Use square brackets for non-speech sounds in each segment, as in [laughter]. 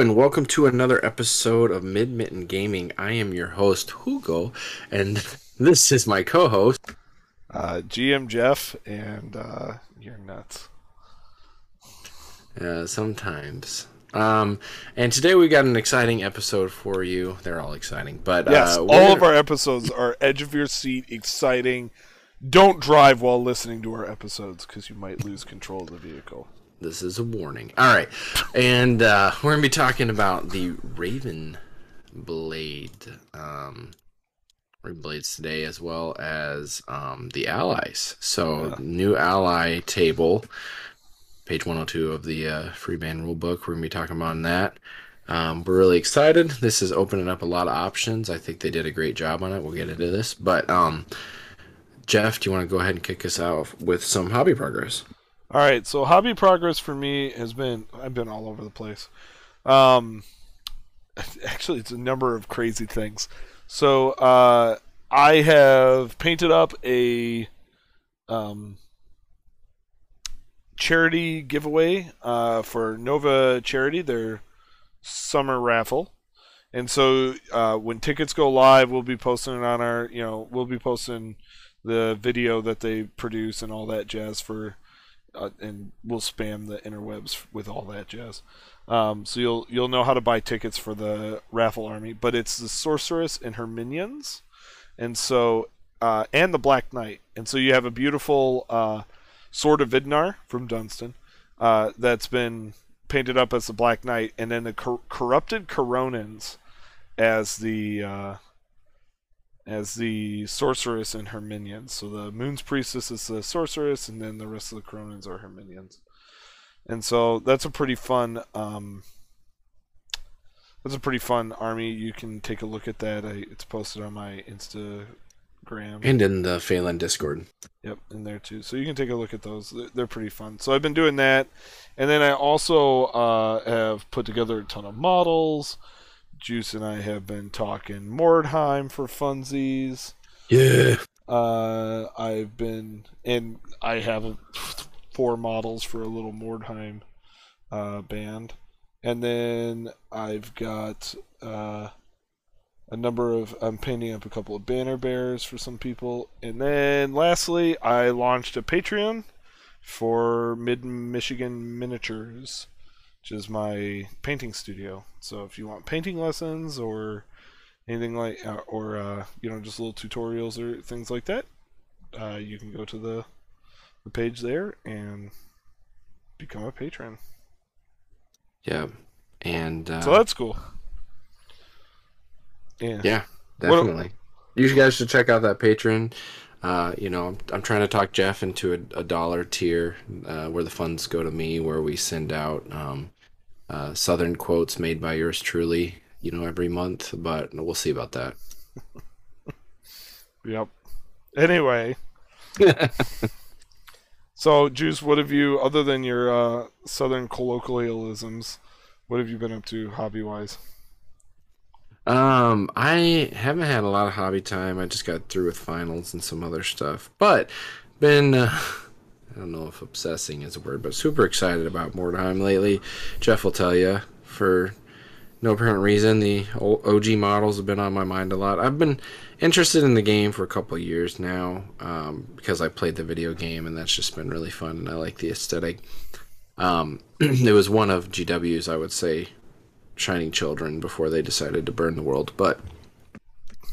and welcome to another episode of Mid Mitten Gaming. I am your host, Hugo, and [laughs] this is my co host, uh, GM Jeff, and uh, you're nuts. Uh, sometimes. Um, and today we got an exciting episode for you. They're all exciting, but yes, uh, all of our episodes are edge of your seat, exciting. Don't drive while listening to our episodes because you might lose control of the vehicle. This is a warning. All right, and uh, we're gonna be talking about the Raven Blade, um, Raven Blades today, as well as um, the allies. So Yeah. new ally table, page one hundred two of the uh, free band rule book. We're gonna be talking about that. Um, we're really excited. This is opening up a lot of options. I think they did a great job on it. We'll get into this, but um, Jeff, do you want to go ahead and kick us out with some hobby progress? All right, so hobby progress for me has been I've been all over the place. Um, [laughs] actually, it's a number of crazy things. So uh, I have painted up a um, charity giveaway uh, for Nova Charity, their summer raffle. And so uh, when tickets go live, we'll be posting it on our, you know, we'll be posting the video that they produce and all that jazz for uh, and we'll spam the interwebs with all that jazz. Um, so you'll you'll know how to buy tickets for the raffle army, but it's the sorceress and her minions, and so uh, and the Black Knight, and so you have a beautiful uh, sword of Vidnar from Dunstan uh, that's been painted up as the Black Knight, and then the cor- corrupted Coronans as the uh, as the sorceress and her minions. So the Moon's Priestess is the sorceress, and then the rest of the Coronans are her minions. And so that's a pretty fun. Um, that's a pretty fun army. You can take a look at that. I, it's posted on my Instagram. And in the Phalon Discord. Yep, in there too. So you can take a look at those. They're, they're pretty fun. So I've been doing that, and then I also uh, have put together a ton of models. Juice and I have been talking Mordheim for funsies. Yeah. Uh, I've been and I have [laughs] four models for a little Mordheim uh, band, and then I've got uh, a number of. I'm painting up a couple of banner bears for some people, and then lastly, I launched a Patreon for Mid Michigan Miniatures, which is my painting studio. So if you want painting lessons or anything like, uh, or uh, you know, just little tutorials or things like that, uh, you can go to the the page there and become a patron. Yeah. And uh, So that's cool. Yeah. yeah, What- definitely. You guys should check out that Patreon. Uh, you know, I'm, I'm trying to talk Jeff into a, a dollar tier uh, where the funds go to me, where we send out um, uh, Southern quotes made by yours truly, you know, every month. But we'll see about that. [laughs] Yep. Anyway, [laughs] so Juice, what have you, other than your uh, southern colloquialisms, what have you been up to hobby wise? Um, I haven't had a lot of hobby time. I just got through with finals and some other stuff, but been uh, I don't know if obsessing is a word, but super excited about Mordheim lately. Jeff will tell you for no apparent reason the OG models have been on my mind a lot. I've been interested in the game for a couple years now um, because I played the video game and that's just been really fun and I like the aesthetic. Um, [clears throat] it was one of GW's, I would say, shining children before they decided to burn the world, but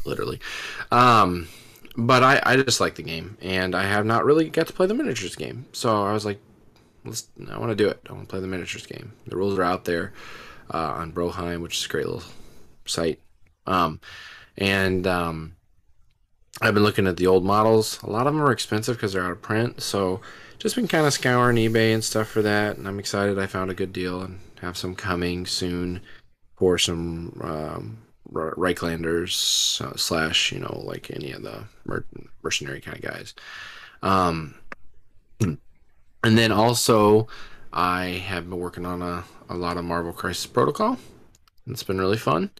literally. Um, but I, I just like the game, and I have not really got to play the miniatures game. So I was like, let's, I want to do it. I want to play the miniatures game. The rules are out there uh, on Broheim, which is a great little site. Um, and um, I've been looking at the old models. A lot of them are expensive because they're out of print. So just been kind of scouring eBay and stuff for that. And I'm excited I found a good deal and have some coming soon for some um, Reichlanders uh, slash, you know, like any of the mer- mercenary kind of guys. Um, and then also, I have been working on a, a lot of Marvel Crisis Protocol. It's been really fun.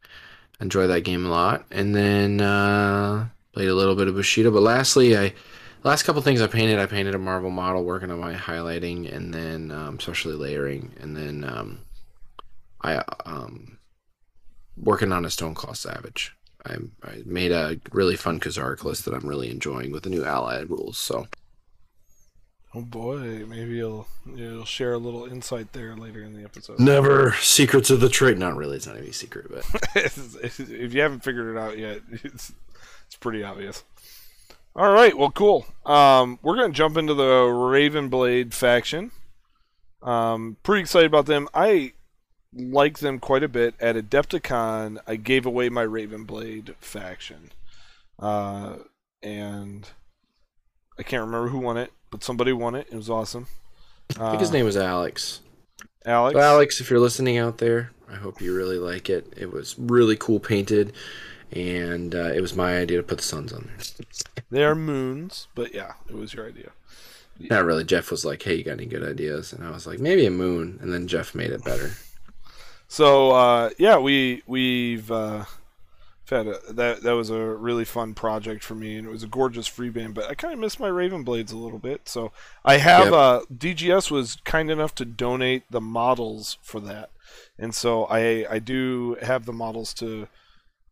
Enjoy that game a lot. And then uh, played a little bit of Bushido. But lastly, I last couple things I painted, I painted a Marvel model, working on my highlighting, and then um, especially layering, and then um, I um working on a Stone Stoneclaw Savage. I, I made a really fun Kazark list that I'm really enjoying with the new allied rules. So Oh boy, maybe you'll you'll share a little insight there later in the episode. never secrets of the trade. Not really. It's not even a secret, but [laughs] if you haven't figured it out yet, [laughs] it's it's pretty obvious. All right, well, cool. Um, we're gonna jump into the Ravenblade faction. Um, pretty excited about them. I like them quite a bit. At Adepticon, I gave away my Raven Blade faction, uh, and I can't remember who won it, but somebody won it. It was awesome. I think his Uh, name was Alex. Alex. Alex, if you're listening out there, I hope you really like it. It was really cool painted, and uh, it was my idea to put the suns on there. They are moons, but yeah, it was your idea. Not really. Jeff was like, "Hey, you got any good ideas?" And I was like, "Maybe a moon." And then Jeff made it better. So uh, yeah, we we've uh, had a, that that was a really fun project for me, and it was a gorgeous free band. But I kind of miss my Raven Blades a little bit, so I have Yep. uh, DGS was kind enough to donate the models for that, and so I I do have the models to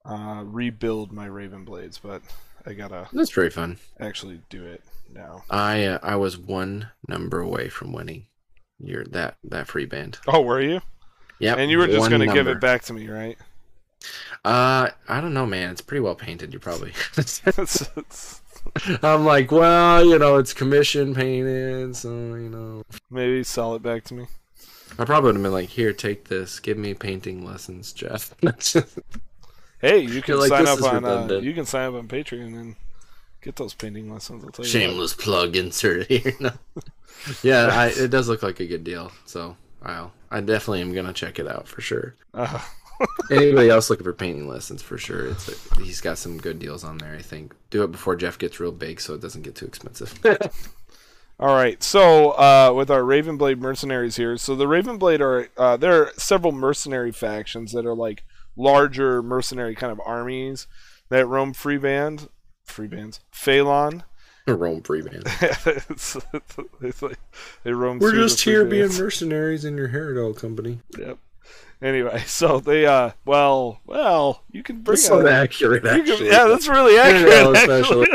uh, rebuild my Raven Blades, but I gotta That's very fun. actually do it now. I uh, I was one number away from winning. Your that that free band. Oh, were you? Yeah, And you were just gonna give it back to me, right? Uh, I don't know, man. It's pretty well painted. You probably. [laughs] I'm like, well, you know, it's commission painted, so you know. maybe sell it back to me. I probably would have been like, here, take this. Give me painting lessons, Jeff. [laughs] Hey, you can like sign up on uh, you can sign up on Patreon and get those painting lessons. I'll tell you. Shameless plug inserted here. [laughs] No. yeah, I, it does look like a good deal. So I'll, I definitely am gonna check it out for sure. Uh, [laughs] Anybody else looking for painting lessons for sure? It's a, he's got some good deals on there. I think. Do it before Jeff gets real big, so it doesn't get too expensive. [laughs] all right. So uh, with our Ravenblade mercenaries here, so the Ravenblade are uh, there are several mercenary factions that are like larger mercenary kind of armies that roam free band, free bands, Phalon. Rome free man. [laughs] it's, it's like they roam. We're just free here being bands. mercenaries in your Hairdo company. Yep. Anyway, [laughs] so they uh well well you can bring That's so a- accurate, can- actually. yeah, that's really accurate. Actually.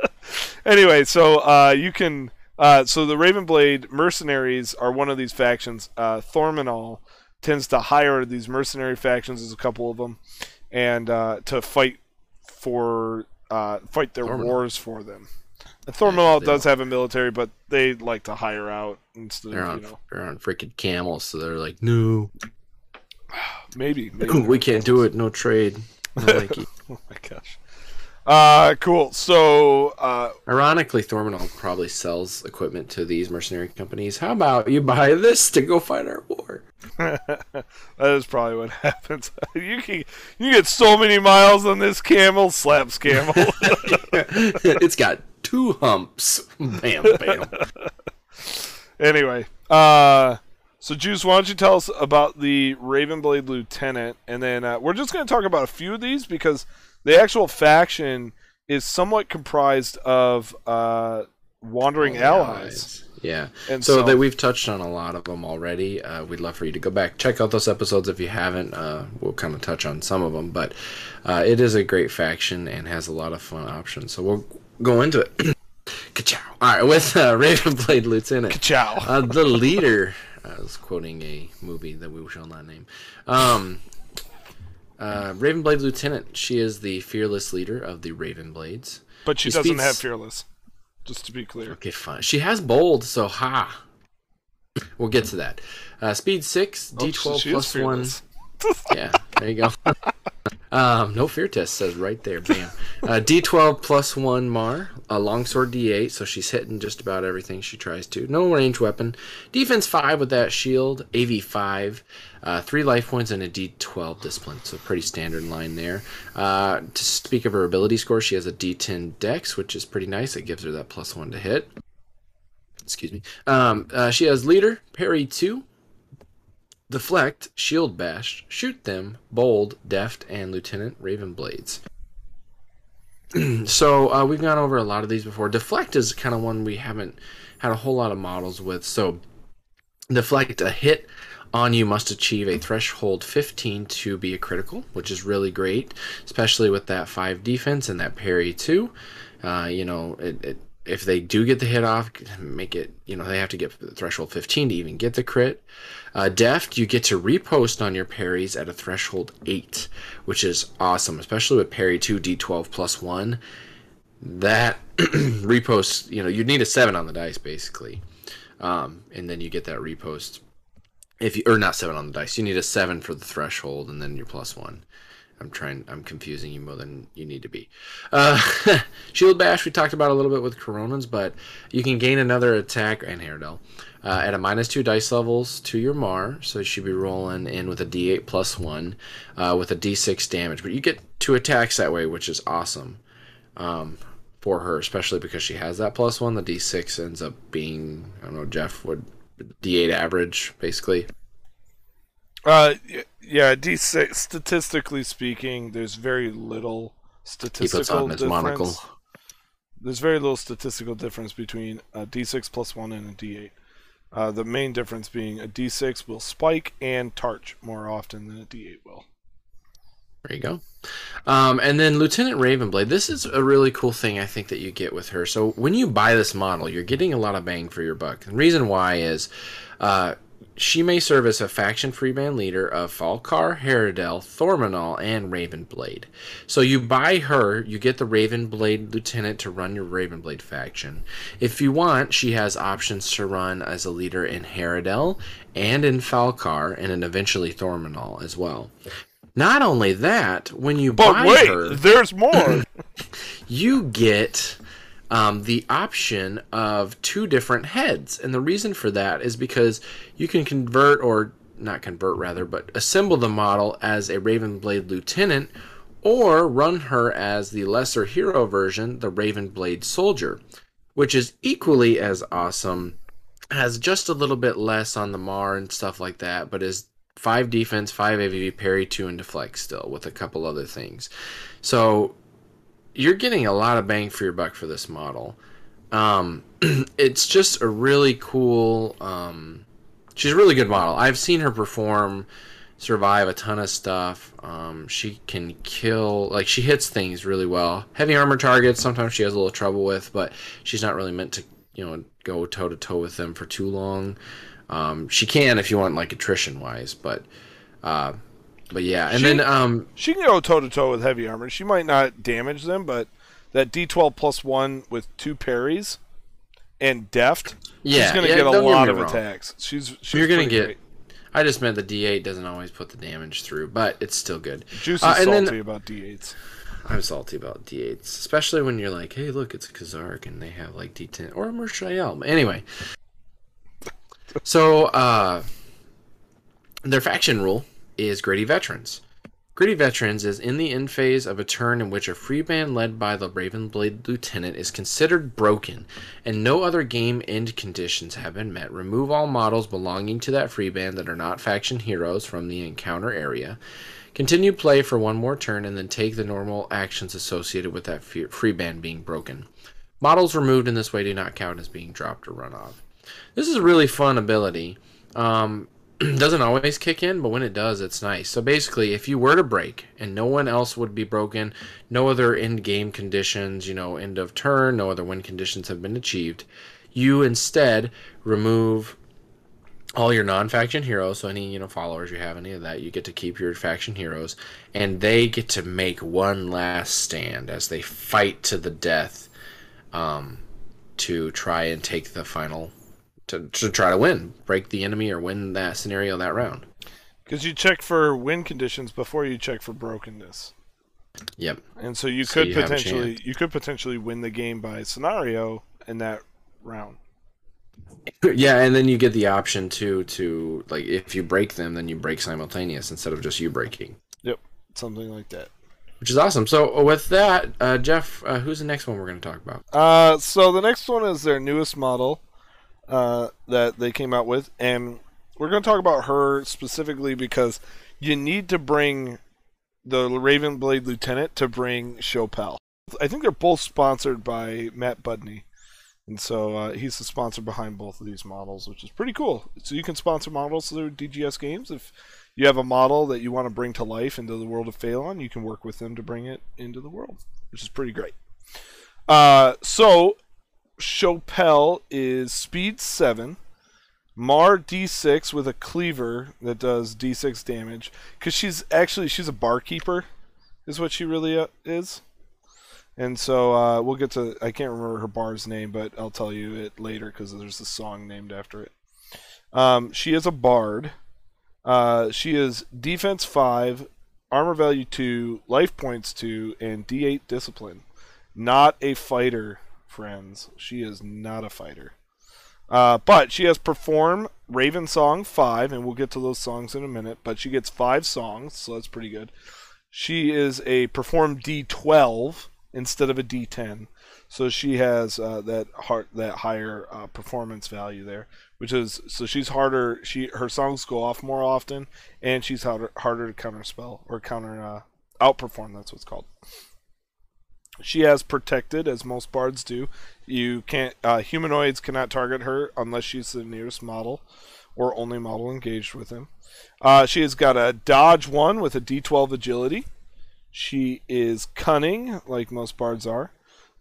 [laughs] anyway, so uh, you can. Uh, so the Ravenblade mercenaries are one of these factions. Uh, Thormanol tends to hire these mercenary factions. There's a couple of them, and uh, to fight for uh, fight their Thormanol. wars for them. And Thormanol does have a military, but they like to hire out instead They're of on, you know they're on freaking camels, so they're like, no, [sighs] maybe, maybe we can't do it. No trade. No. [laughs] Oh my gosh. Uh, cool. So, uh, Ironically, Thormanol probably sells equipment to these mercenary companies. How about you buy this to go fight our war? [laughs] that is probably what [laughs] happens. you can you get so many miles on this camel, slaps camel. it's got two humps. [laughs] Bam, bam. [laughs] anyway, uh, so Juice, why don't you tell us about the Ravenblade Lieutenant, and then uh, we're just going to talk about a few of these because the actual faction is somewhat comprised of uh, wandering allies. Yeah. And so, so- that we've touched on a lot of them already. Uh, we'd love for you to go back, check out those episodes if you haven't. Uh, we'll kind of touch on some of them, but uh, it is a great faction and has a lot of fun options. So we'll go into it. [coughs] Ka-chow. All right, with uh, Ravenblade Lieutenant. Ciao. Uh, the leader. I was quoting a movie that we shall not name. Um, uh, Ravenblade Lieutenant. She is the fearless leader of the Ravenblades. but she doesn't speeds- have fearless. Just to be clear. Okay, fine. She has bold, so ha. We'll get to that. Uh, speed six, Oh, D twelve she plus one. [laughs] Yeah, there you go. [laughs] um, no fear test says right there. Bam. Uh, D12 plus one Mar. A longsword D8, so she's hitting just about everything she tries to. No range weapon. Defense five with that shield. AV five. Uh, three life points and a D12 discipline, so pretty standard line there. Uh, to speak of her ability score, she has a D10 Dex, which is pretty nice. It gives her that plus one to hit. Excuse me. Um, uh, she has leader, parry two, deflect, shield bash, shoot them, bold, deft, and lieutenant raven blades. [clears throat] so uh, we've gone over a lot of these before. Deflect is kind of one we haven't had a whole lot of models with. So deflect a hit on you must achieve a threshold 15 to be a critical, which is really great, especially with that 5 defense and that parry too. Uh, you know, it, it, if they do get the hit off, make it, you know, they have to get the threshold 15 to even get the crit. Uh, deft, you get to repost on your parries at a threshold 8, which is awesome, especially with parry 2 d12 plus 1. That [clears throat] repost, you know, you'd need a 7 on the dice basically. Um, and then you get that repost. If you or not 7 on the dice, you need a 7 for the threshold and then your plus 1. I'm trying. I'm confusing you more than you need to be. Uh, [laughs] Shield Bash we talked about a little bit with Coronas, but you can gain another attack and Haradel uh, at a minus two dice levels to your Mar, so you should be rolling in with a D8 plus one uh, with a D6 damage. But you get two attacks that way, which is awesome um, for her, especially because she has that plus one. The D6 ends up being I don't know Jeff would D8 average basically. Uh, yeah, D6. Statistically speaking, there's very little statistical difference. Monocle. There's very little statistical difference between a D6 plus one and a D8. Uh, the main difference being a D6 will spike and tarch more often than a D8 will. There you go. Um, and then Lieutenant Ravenblade. This is a really cool thing I think that you get with her. So when you buy this model, you're getting a lot of bang for your buck. The reason why is uh, she may serve as a faction freeband leader of Falkar, Haradel, Thormanal, and Ravenblade. So you buy her, you get the Ravenblade lieutenant to run your Ravenblade faction. If you want, she has options to run as a leader in Haradel and in Falkar, and then eventually Thormanal as well. Not only that, when you but buy wait, her, there's more. [coughs] you get um, the option of two different heads. And the reason for that is because you can convert, or not convert rather, but assemble the model as a Ravenblade Lieutenant or run her as the lesser hero version, the Ravenblade Soldier, which is equally as awesome, has just a little bit less on the Mar and stuff like that, but is 5 defense, 5 AVV, parry, 2 and deflect still, with a couple other things. So you're getting a lot of bang for your buck for this model. Um, [clears throat] it's just a really cool. Um, she's a really good model. I've seen her perform, survive a ton of stuff. Um, she can kill, like she hits things really well. Heavy armor targets sometimes she has a little trouble with, but she's not really meant to, you know, go toe to toe with them for too long. Um, she can if you want like attrition wise, but uh, but yeah, and she, then um, she can go toe to toe with heavy armor. She might not damage them, but that D12 plus one with two parries and deft, yeah, she's gonna yeah, get a lot of wrong. attacks. She's, she's you're gonna get. Great. I just meant the D8 doesn't always put the damage through, but it's still good. Juice is uh, salty then, about D8s. I'm salty about D8s, especially when you're like, "Hey, look, it's a Kazark, and they have like D10 or a Mershayel." Anyway, so uh, their faction rule is Gritty Veterans. Gritty Veterans is in the end phase of a turn in which a free band led by the Ravenblade Lieutenant is considered broken and no other game end conditions have been met. Remove all models belonging to that free band that are not faction heroes from the encounter area. Continue play for one more turn and then take the normal actions associated with that free band being broken. Models removed in this way do not count as being dropped or run off. This is a really fun ability. Um, [clears throat] doesn't always kick in, but when it does, it's nice. So basically, if you were to break and no one else would be broken, no other end game conditions, you know, end of turn, no other win conditions have been achieved, you instead remove all your non-faction heroes so any you know followers you have any of that you get to keep your faction heroes and they get to make one last stand as they fight to the death um, to try and take the final to, to try to win, break the enemy, or win that scenario that round. Because you check for win conditions before you check for brokenness. Yep. And so you so could you potentially you could potentially win the game by scenario in that round. [laughs] Yeah, and then you get the option to to like if you break them, then you break simultaneous instead of just you breaking. Yep, something like that. Which is awesome. So with that, uh, Jeff, uh, who's the next one we're going to talk about? Uh, so the next one is their newest model, uh, that they came out with, and we're going to talk about her specifically because you need to bring the Ravenblade Lieutenant to bring Chopel. I think they're both sponsored by Matt Budney, And so uh, he's the sponsor behind both of these models, which is pretty cool. So you can sponsor models through DGS games. If you have a model that you want to bring to life into the world of Phalon, you can work with them to bring it into the world, which is pretty great. Uh, so Chopel is speed 7, Mar D6 with a cleaver that does D6 damage. Because she's actually, she's a barkeeper, is what she really uh, is. And so uh, we'll get to. I can't remember her bar's name, but I'll tell you it later because there's a song named after it. Um, she is a bard. Uh, she is defense five, armor value two, life points two, and D8 discipline. Not a fighter, friends. She is not a fighter. Uh, but she has perform Raven Song five, and we'll get to those songs in a minute. But she gets five songs, so that's pretty good. She is a perform D12 instead of a D10. So she has uh, that heart that higher uh, performance value there, which is so she's harder. She her songs go off more often, and she's harder harder to counter spell or counter uh, outperform. That's what's called. She has protected, as most bards do. You can't uh, humanoids cannot target her unless she's the nearest model, or only model engaged with him. Uh, she has got a dodge one with a D12 agility. She is cunning, like most bards are.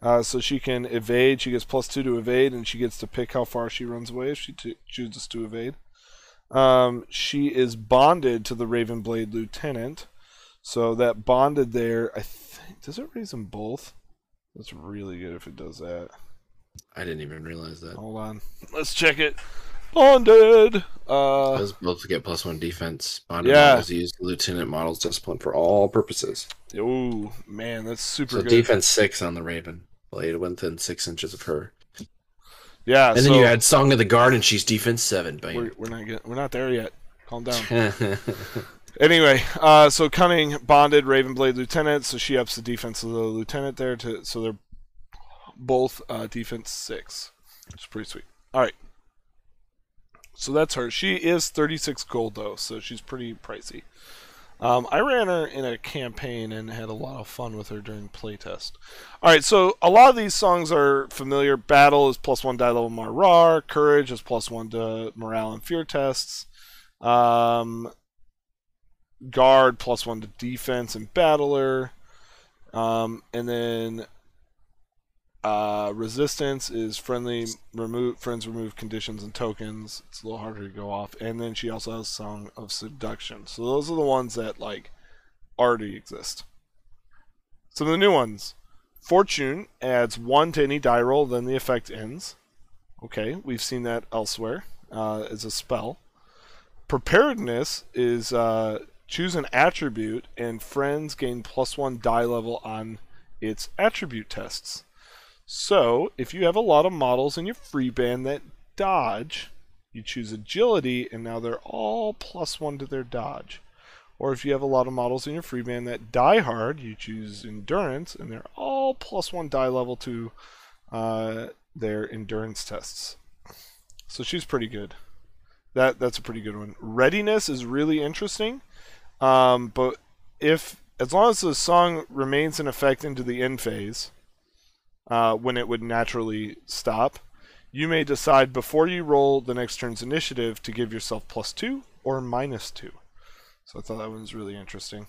Uh, so she can evade. She gets plus two to evade, and she gets to pick how far she runs away if she t- chooses to evade. Um, she is bonded to the Ravenblade Lieutenant. So that bonded there, I think, does it raise them both? That's really good if it does that. I didn't even realize that. Hold on, let's check it. Bonded. Uh, Those both get plus one defense. Bonded Yeah. models use lieutenant models discipline for all purposes. oh man, that's super So good. defense six on the Raven blade within six inches of her. yeah, And so then you add Song of the Guard, and she's defense seven. we're, we're not get, we're not there yet. Calm down. [laughs] Anyway, uh, so cunning bonded Ravenblade lieutenant, so she ups the defense of the lieutenant there to so they're both uh, defense six. It's pretty sweet. All right, so that's her. She is thirty six gold though, so she's pretty pricey. Um, I ran her in a campaign and had a lot of fun with her during playtest. All right, so a lot of these songs are familiar. Battle is plus one die level Marar. Courage is plus one to morale and fear tests. Um, guard plus one to defense and battler. Um, and then uh, resistance is friendly remove friends remove conditions and tokens. It's a little harder to go off. And then she also has song of seduction. So those are the ones that like already exist. Some of the new ones. Fortune adds one to any die roll, then the effect ends. Okay, we've seen that elsewhere uh, as a spell. Preparedness is uh, choose an attribute, and friends gain plus one die level on its attribute tests. So, if you have a lot of models in your free band that dodge, you choose agility, and now they're all plus one to their dodge. Or if you have a lot of models in your free band that die hard, you choose endurance, and they're all plus one die level to uh, their endurance tests. So she's pretty good. That that's a pretty good one. Readiness is really interesting, um, but if as long as the song remains in effect into the end phase, uh, when it would naturally stop, you may decide before you roll the next turn's initiative to give yourself plus two or minus two. So I thought that one was really interesting,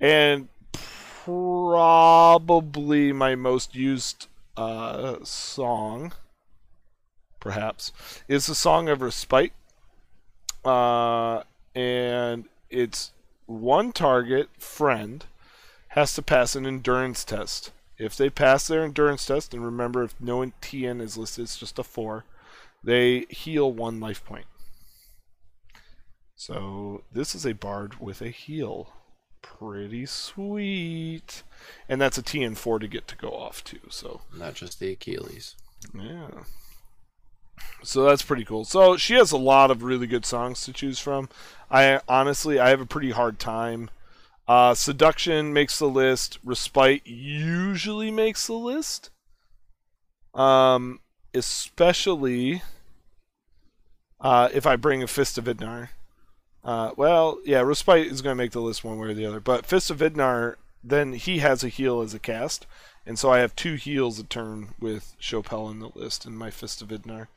and probably my most used uh, song, perhaps, is the song of respite uh, and it's one target friend has to pass an endurance test. If they pass their endurance test, and remember, if no TN is listed, it's just a four, they heal one life point. So this is a bard with a heal. Pretty sweet. And that's a TN four to get to go off too. So not just the Achilles. yeah. So that's pretty cool. So she has a lot of really good songs to choose from. I honestly I have a pretty hard time. Uh, Seduction makes the list. Respite usually makes the list. Um, especially uh, if I bring a Fist of Vidnar. Uh, well, yeah, Respite is going to make the list one way or the other. But Fist of Vidnar then he has a heal as a cast, and so I have two heals a turn with Chopel in the list and my Fist of Vidnar.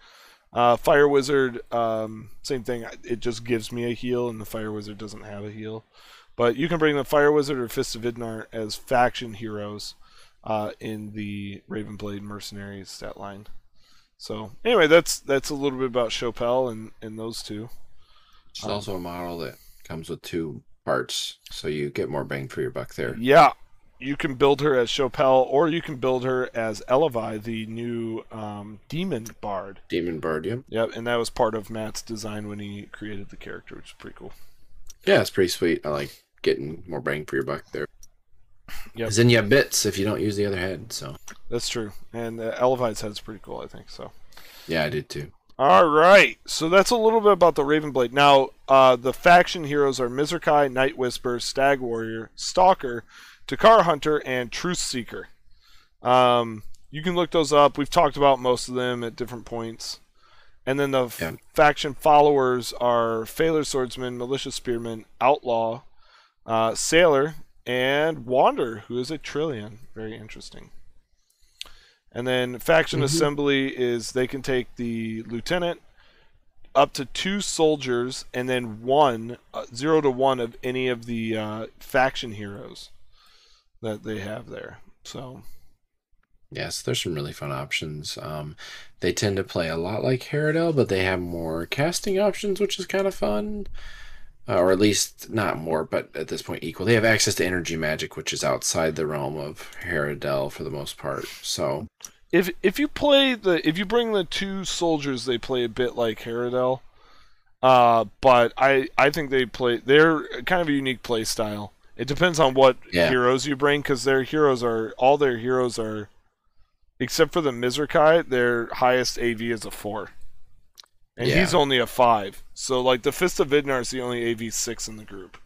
Uh, Fire Wizard, um, same thing. It just gives me a heal, and the Fire Wizard doesn't have a heal. But you can bring the Fire Wizard or Fist of Vidnar as faction heroes uh, in the Ravenblade Mercenaries stat line. So anyway, that's that's a little bit about Chopel and, and those two. It's also a model that comes with two parts, so you get more bang for your buck there. Yeah, you can build her as Chopel, or you can build her as Elevai, the new um, demon bard. Demon Bard, yep. Yep, and that was part of Matt's design when he created the character, which is pretty cool. Yeah, it's pretty sweet. I like getting more bang for your buck there. Yep. Because then you have bits if you don't use the other head. So That's true, and uh, Elevai's head's pretty cool, I think. So. yeah, I did too. All right, so that's a little bit about the Ravenblade. Now, uh, the faction heroes are Mizrakai, Night Whisper, Stag Warrior, Stalker, Takara Hunter, and Truth Seeker. Um, you can look those up. We've talked about most of them at different points. And then the f- faction followers are Phaler Swordsman, Militia Spearman, Outlaw, uh, Sailor, and Wander, who is a Trillion. Very interesting. And then faction Mhm. assembly is they can take the lieutenant, up to two soldiers, and then one uh, zero to one of any of the uh, faction heroes that they have there. So Yes, there's some really fun options. Um, they tend to play a lot like Haradel, but they have more casting options, which is kind of fun. Uh, or at least not more, but at this point equal. They have access to energy magic, which is outside the realm of Haradel for the most part. So if if you play the if you bring the two soldiers, they play a bit like Haradel. Uh, but I I think they play they're kind of a unique play style. It depends on what Yeah. heroes you bring because their heroes are all their heroes are, except for the Mizrakai, their highest AV is a four, and Yeah. he's only a five. So like the Fist of Vidnar is the only AV six in the group.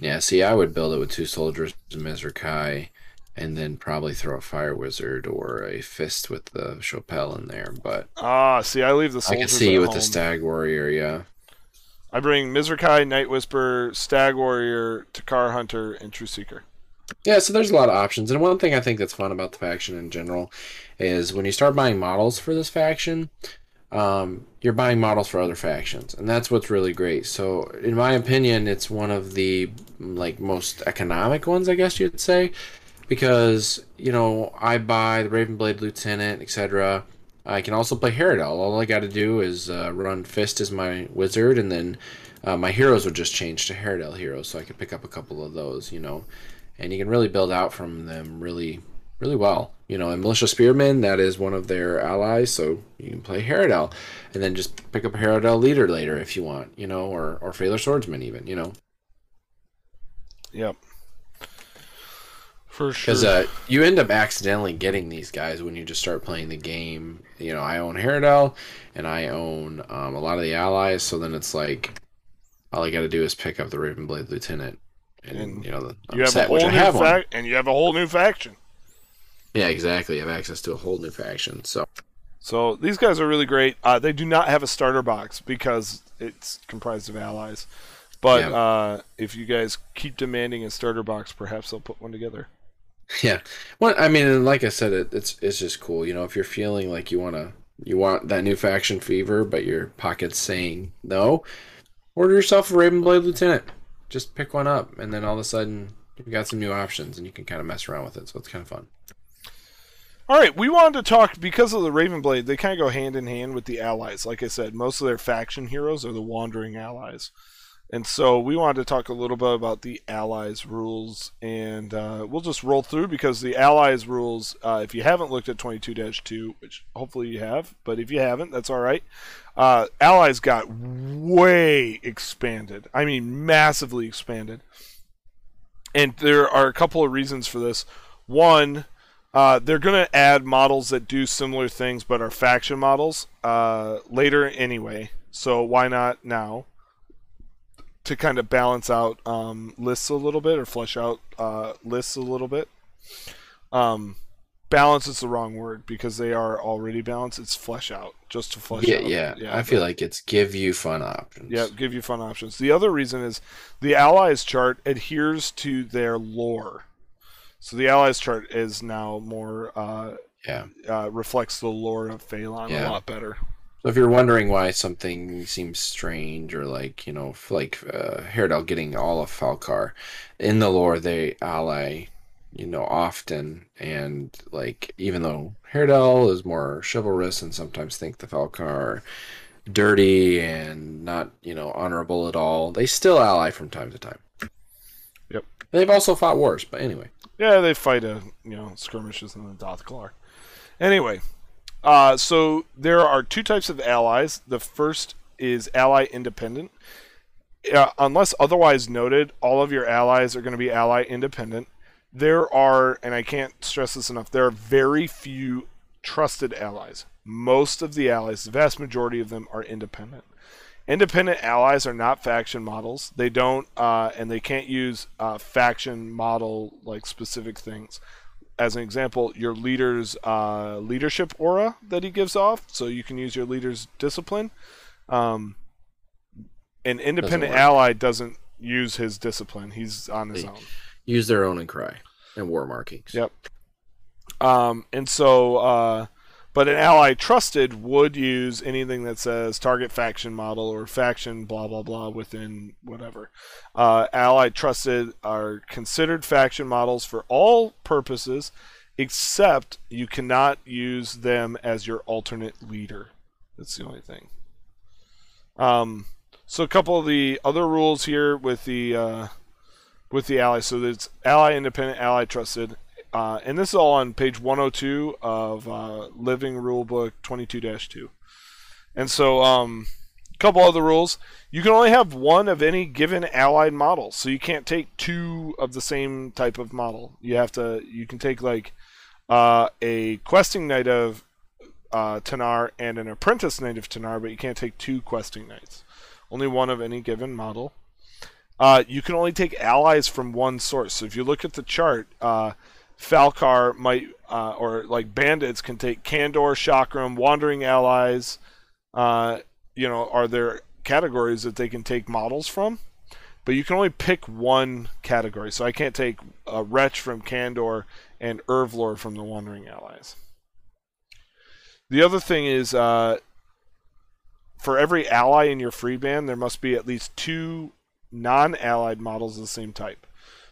yeah, see, I would build it with two soldiers, Mizrakai, and then probably throw a fire wizard or a fist with the Chopel in there. But Ah, see, I leave the I can see at with the stag warrior, yeah. I bring Mizrakai, Night Whisper, Stag Warrior, Takar Hunter, and True Seeker. Yeah, so there's a lot of options. And one thing I think that's fun about the faction in general is when you start buying models for this faction, um, you're buying models for other factions. And that's what's really great. So in my opinion, it's one of the like most economic ones, I guess you'd say. Because, you know, I buy the Ravenblade Lieutenant, etc. I can also play Haradel. All I got to do is uh, run Fist as my wizard, and then uh, my heroes would just change to Haradel heroes, so I could pick up a couple of those, you know and you can really build out from them really really well you know and militia spearmen that is one of their allies so you can play Haradel and then just pick up a Haradel leader later if you want you know or or Phaler swordsman even you know Yep. For sure. because uh, you end up accidentally getting these guys when you just start playing the game you know I own Haradel and I own um, a lot of the allies so then it's like all I got to do is pick up the Ravenblade lieutenant and, And you know the, I'm you have a set, whole which new I have one. fac- and you have a whole new faction. Yeah, exactly. You have access to a whole new faction. So So these guys are really great. Uh, they do not have a starter box because it's comprised of allies. But Yeah. uh, if you guys keep demanding a starter box, perhaps they'll put one together. Yeah, well, I mean, like I said, it, it's it's just cool. You know, if you're feeling like you wanna you want that new faction fever, but your pocket's saying no, order yourself a Ravenblade Lieutenant. Just pick one up, and then all of a sudden you've got some new options, and you can kind of mess around with it. So it's kind of fun. All right, we wanted to talk because of the Ravenblade. They kind of go hand in hand with the allies. Like I said, most of their faction heroes are the wandering allies, and so we wanted to talk a little bit about the allies rules, and uh, we'll just roll through because the allies rules. Uh, if you haven't looked at 22-2, which hopefully you have, but if you haven't, that's all right. Uh, allies got way expanded. I mean, massively expanded, and there are a couple of reasons for this. One. Uh, they're going to add models that do similar things but are faction models uh, later anyway. So why not now? To kind of balance out um, lists a little bit or flesh out uh, lists a little bit. Um, balance is the wrong word because they are already balanced. It's flesh out, just to flesh Yeah, out. yeah. Yeah. I feel like it's give you fun options. Yeah, give you fun options. The other reason is the allies chart adheres to their lore. So the allies chart is now more uh, Yeah. uh, reflects the lore of Phalon Yeah. a lot better. So if you're wondering why something seems strange or like, you know, like uh, Haradel getting all of Falkar, in the lore they ally, you know, often. And like, even though Haradel is more chivalrous and sometimes think the Falkar are dirty and not, you know, honorable at all, they still ally from time to time. Yep. They've also fought wars, but anyway. Yeah, they fight a you know skirmishes in the Dothklar. Anyway, uh, so there are two types of allies. The first is ally independent. Uh, unless otherwise noted, all of your allies are going to be ally independent. There are, and I can't stress this enough, there are very few trusted allies. Most of the allies, the vast majority of them, are independent. Independent allies are not faction models. They don't, uh, and they can't use uh, faction model like specific things. As an example, your leader's uh, leadership aura that he gives off, so you can use your leader's discipline. Um, an independent work. ally doesn't use his discipline; he's on his They- own. Use their own and cry and war markings. Yep. Um, and so, uh, but an ally trusted would use anything that says target faction model or faction blah blah blah within whatever. Uh, ally trusted are considered faction models for all purposes, except you cannot use them as your alternate leader. That's the only thing. Um, so a couple of the other rules here with the uh, with the ally. So it's ally independent, ally trusted, uh, and this is all on page 102 of uh, Living Rulebook 22-2. And so, um, a couple other rules. You can only have one of any given allied model, so you can't take two of the same type of model. You have to. You can take like uh, a questing knight of uh, Tanar and an apprentice knight of Tanar, but you can't take two questing knights. Only one of any given model. Uh, you can only take allies from one source. So if you look at the chart, uh, Falkar might, uh, or like bandits can take Kandor, Chakram, wandering allies. Uh, you know, are there categories that they can take models from? But you can only pick one category. So I can't take a Wretch from Kandor and Ervlor from the Wandering Allies. The other thing is, uh, for every ally in your free band, there must be at least two non-allied models of the same type.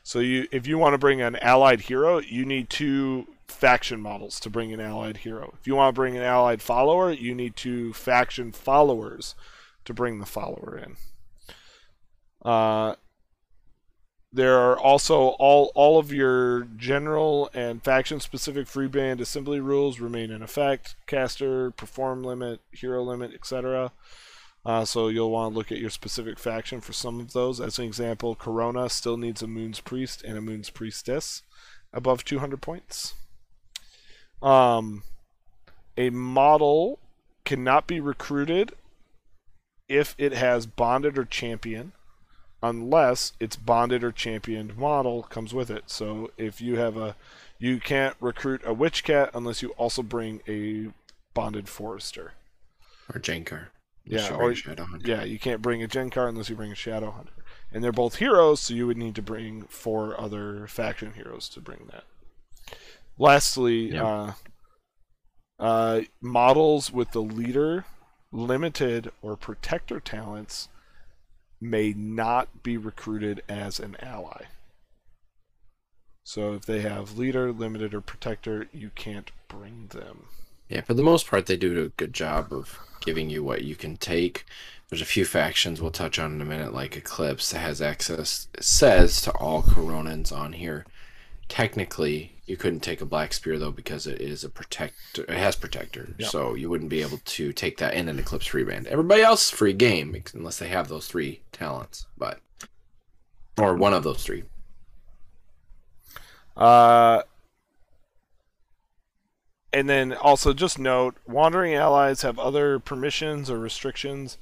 So you, if you want to bring an allied hero, you need two faction models to bring an allied hero. If you want to bring an allied follower, you need two faction followers to bring the follower in. Uh, there are also all all of your general and faction specific free band assembly rules remain in effect. Caster, perform limit, hero limit, etc. Uh, so you'll want to look at your specific faction for some of those. As an example, Corona still needs a Moon's Priest and a Moon's Priestess above 200 points. Um, a model cannot be recruited if it has bonded or champion, unless its bonded or championed model comes with it. So if you have a, you can't recruit a Witch Cat unless you also bring a bonded Forester. Or Jankar. Yeah, or or-. Yeah, you can't bring a Gen Genkar unless you bring a Shadow Hunter. And they're both heroes, so you would need to bring four other faction heroes to bring that. Lastly, Yeah. uh, uh, models with the leader, limited, or protector talents may not be recruited as an ally. So if they have leader, limited, or protector, you can't bring them. Yeah, for the most part, they do a good job of giving you what you can take. There's a few factions we'll touch on in a minute, like Eclipse, that has access, says to all Coronans on here. Technically, you couldn't take a Black Spear, though, because it is a protector. It has protector, Yep. so you wouldn't be able to take that in an Eclipse free band. Everybody else is free game, unless they have those three talents, but. Or one of those three. Uh, and then also just note, wandering allies have other permissions or restrictions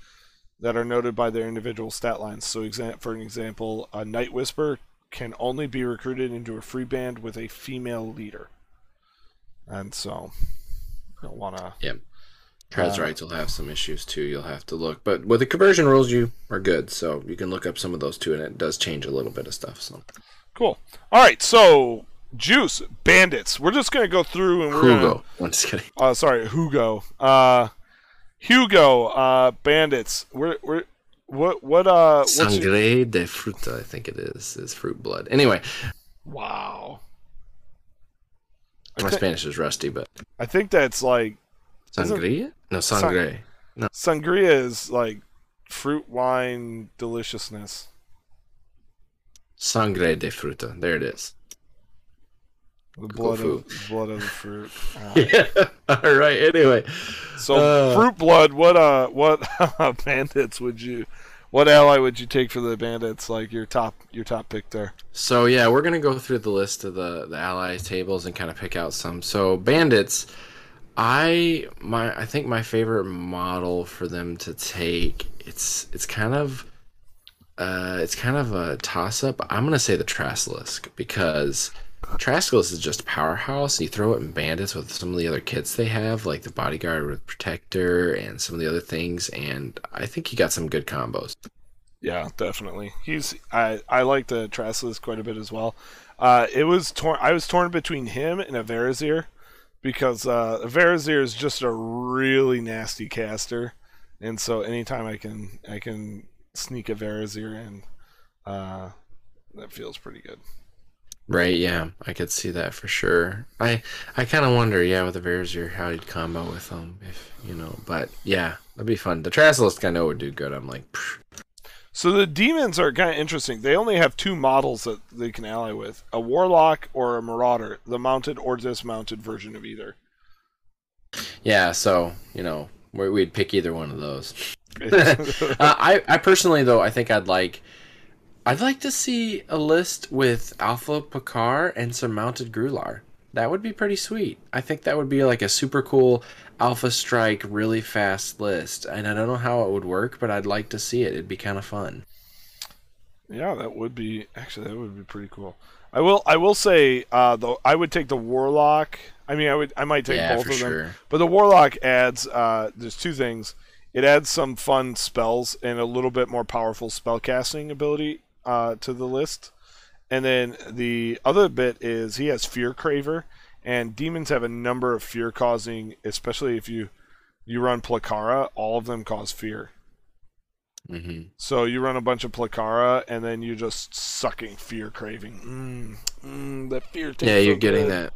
that are noted by their individual stat lines. So, for an example, a Night Whisper can only be recruited into a free band with a female leader. And so, I don't want to. Yeah, trans uh, rights will have some issues too. You'll have to look, but with the conversion rules, you are good. So you can look up some of those too, and it does change a little bit of stuff. So Cool. All right, so Juice Bandits. We're just gonna go through and we're gonna I'm just kidding. uh, sorry, Hugo. Uh, Hugo. Uh, bandits. We're we're what what uh what's your, Sangre de fruta, I think it is, is fruit blood. Anyway, wow. My Spanish is rusty, but I think that's like sangria? No, sangre. No. Sangria is like fruit wine deliciousness. Sangre de fruta. There it is. The blood of blood of the fruit. Uh, [laughs] Yeah. All right. Anyway, So Uh. fruit blood. What uh what [laughs] bandits would you? What ally would you take for the bandits? Like your top your top pick there. So yeah, we're gonna go through the list of the the allies tables and kind of pick out some. So bandits, I my I think my favorite model for them to take it's it's kind of uh it's kind of a toss up. I'm gonna say the Traslisk because Traslisk is just powerhouse. You throw it in bandits with some of the other kits they have, like the bodyguard with protector and some of the other things, and I think he got some good combos. Yeah, definitely. He's I I like the Trassless quite a bit as well. Uh, it was torn. I was torn between him and a Verazir because uh, a Verazir is just a really nasty caster, and so anytime I can I can sneak a Verazir in, uh, that feels pretty good. Right, yeah, I could see that for sure. I I kind of wonder, yeah, with the Verazir, how he'd combo with them, if you know. But yeah, that'd be fun. The Traslisk I know would do good. I'm like, psh, So the demons are kind of interesting. They only have two models that they can ally with: a warlock or a marauder, the mounted or dismounted version of either. yeah. So you know, we- we'd pick either one of those. [laughs] [laughs] uh, I I personally though, I think I'd like. I'd like to see a list with Alpha Picard and some mounted Grular. That would be pretty sweet. I think that would be like a super cool Alpha Strike, really fast list. And I don't know how it would work, but I'd like to see it. It'd be kind of fun. Yeah, that would be actually that would be pretty cool. I will I will say uh though I would take the warlock. I mean I would I might take yeah, both of them. sure. But the warlock adds uh there's two things. It adds some fun spells and a little bit more powerful spell casting ability uh to the list. And then the other bit is he has fear craver and demons have a number of fear causing especially if you you run Placara, all of them cause fear. hmm So you run a bunch of Placara, and then you're just sucking fear craving. Mm, mm, that fear Yeah, you're so getting good. that.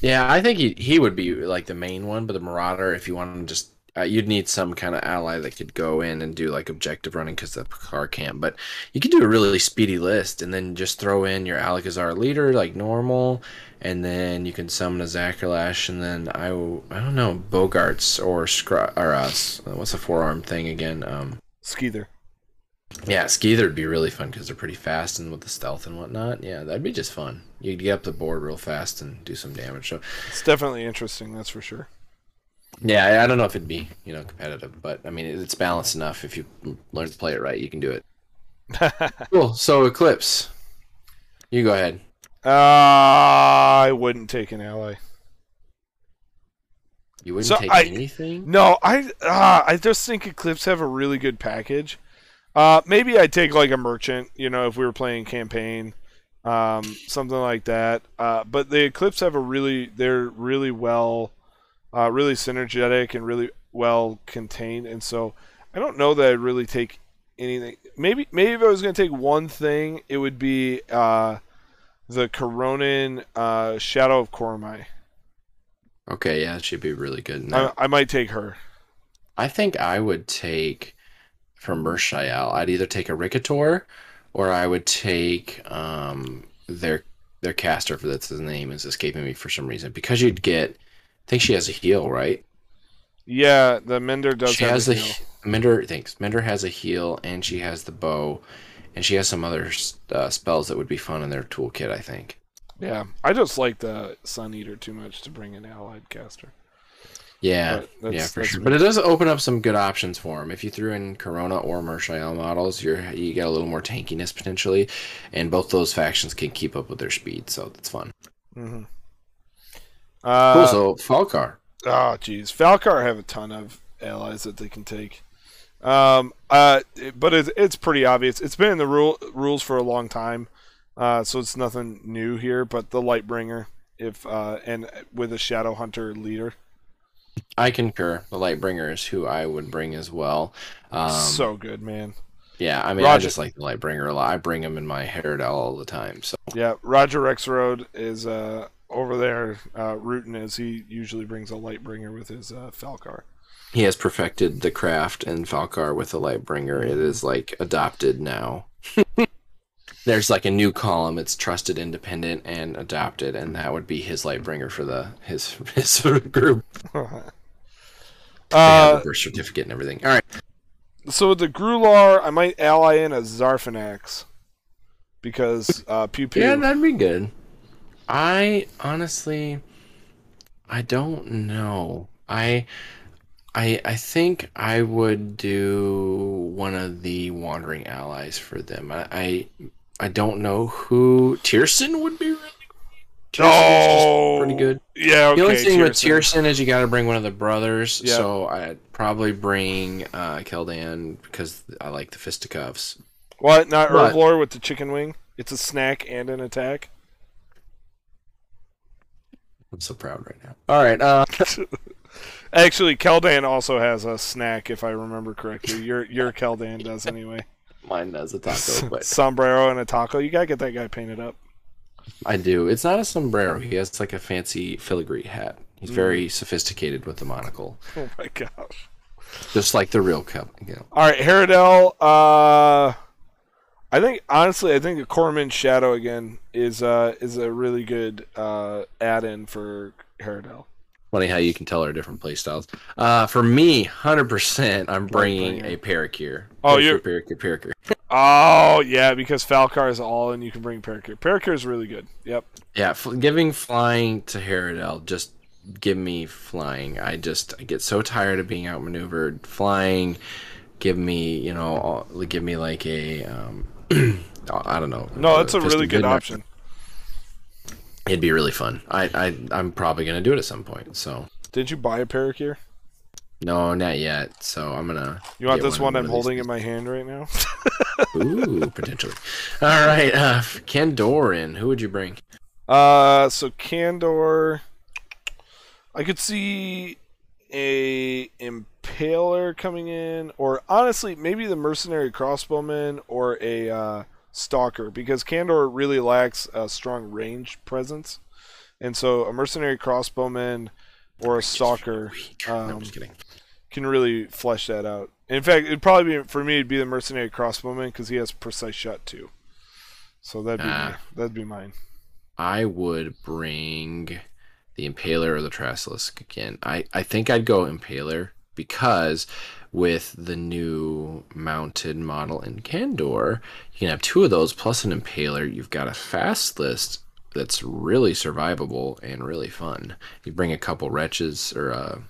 Yeah, I think he he would be like the main one, but the Marauder, if you want to just, uh, you'd need some kind of ally that could go in and do like objective running because the car can't. But you could do a really speedy list and then just throw in your Alakazar leader like normal, and then you can summon a Zacharlash, and then I I don't know Bogarts or Scr- or uh, what's the forearm thing again? Um, Skeether. yeah, Skeether would be really fun because they're pretty fast and with the stealth and whatnot. Yeah, that'd be just fun. You'd get up the board real fast and do some damage. So, It's definitely interesting, that's for sure. Yeah, I- don't know if it'd be you know competitive, but I mean it's balanced enough. If you learn to play it right, you can do it. [laughs] Cool. So Eclipse, you go ahead. Uh, I wouldn't take an ally. You wouldn't So take I- anything. No, I uh, I just think Eclipse have a really good package. Uh, maybe I'd take like a merchant, you know, if we were playing campaign, um, something like that. Uh, but the Eclipse have a really, they're really well, uh, really synergetic and really well contained. And so I don't know that I'd really take anything. Maybe, maybe if I was going to take one thing, it would be uh, the Coronin uh, Shadow of Koromai. Okay, yeah, that should be really good. I, I might take her. I think I would take from Mershael. I'd either take a Ricator, or I would take um their their caster for that's his name is escaping me for some reason because you'd get. I think she has a heel, right? Yeah, the Mender does she have has a the. Mender. Thanks. Mender has a heel, and she has the bow, and she has some other uh, spells that would be fun in their toolkit. I think. Yeah, I just like the Sun Eater too much to bring an allied caster. Yeah, yeah, for sure. But it does open up some good options for him. If you threw in Corona or Mershael models, you're you get a little more tankiness potentially, and both those factions can keep up with their speed, so that's fun. Mm-hmm. Cool. Uh, So Falcar. oh, jeez, Falcar have a ton of allies that they can take. Um, uh, but it's it's pretty obvious. It's been in the rule rules for a long time. Uh, so it's nothing new here, but the Lightbringer, if uh, and with a Shadow Hunter leader, I concur. The Lightbringer is who I would bring as well. Um, so good, man. yeah, I mean, I just like the Lightbringer a lot. I bring him in my Haradel all the time. So Yeah, Roger Rexroad is uh, over there uh, rooting as he usually brings a Lightbringer with his uh, Falcar. he has perfected the craft and Falcar with the Lightbringer. It is like adopted now. [laughs] There's like a new column. It's trusted, independent, and adopted, and that would be his Lightbringer for the his [laughs] his group. Uh, the birth certificate and everything. All right. so with the Grular, I might ally in a Zarfanax because uh, Pew Pew. Yeah, that'd be good. I honestly, I don't know. I, I, I think I would do one of the wandering allies for them. I, I, I don't know who Tierson would be. Really Oh, pretty good. Yeah, okay. the only thing with Tierson. Tierson is you got to bring one of the brothers. Yeah. So I'd probably bring uh, Keldan because I like the fisticuffs. What? Not Herblore with the chicken wing? It's a snack and an attack. I'm so proud right now. All right. Uh, [laughs] Actually, Keldan also has a snack, if I remember correctly. Your your Keldan does anyway. [laughs] mine does a taco, but Sombrero and a taco. You gotta get that guy painted up. I do. It's not a sombrero. He has like a fancy filigree hat. He's Mm. very sophisticated with the monocle, Oh my gosh. just like the real Kel. You know. All right, Haradel. Uh, I think honestly, I think the Corman Shadow again is uh is a really good uh add-in for Haradel. Funny how you can tell our different play styles. Uh, for me, hundred percent, I'm bringing a Paracure. Oh, you're- Paracure, Paracure. [laughs] Oh yeah, because Falcar is all, and you can bring Paracure. Paracure is really good. Yep. Yeah, f- giving flying to Haradel, just give me flying. I just I get so tired of being outmaneuvered. Flying, give me you know, all- give me like a um, [clears throat] I don't know. No, that's a really good option. It'd be really fun. I, I I'm probably gonna do it at some point. So Did you buy a Paracure? no, not yet. So I'm gonna. You want this one of I'm holding in my hand right now? [laughs] Ooh, potentially. All right, uh, Kandoran. Who would you bring? Uh, so Candor, I could see a Impaler coming in, or honestly, maybe the Mercenary Crossbowman or a uh, Stalker, because Candor really lacks a strong range presence, and so a Mercenary Crossbowman or a Stalker no, um, kidding. can really flesh that out. In fact, it'd probably be for me. It'd be the Mercenary Crossbowman because he has precise shot too. So that'd be my, that'd be mine. I would bring the Impaler or the Traslisk again. I, I think I'd go Impaler because with the new mounted model in Candor, you can have two of those plus an Impaler. You've got a fast list that's really survivable and really fun. You bring a couple wretches or uh,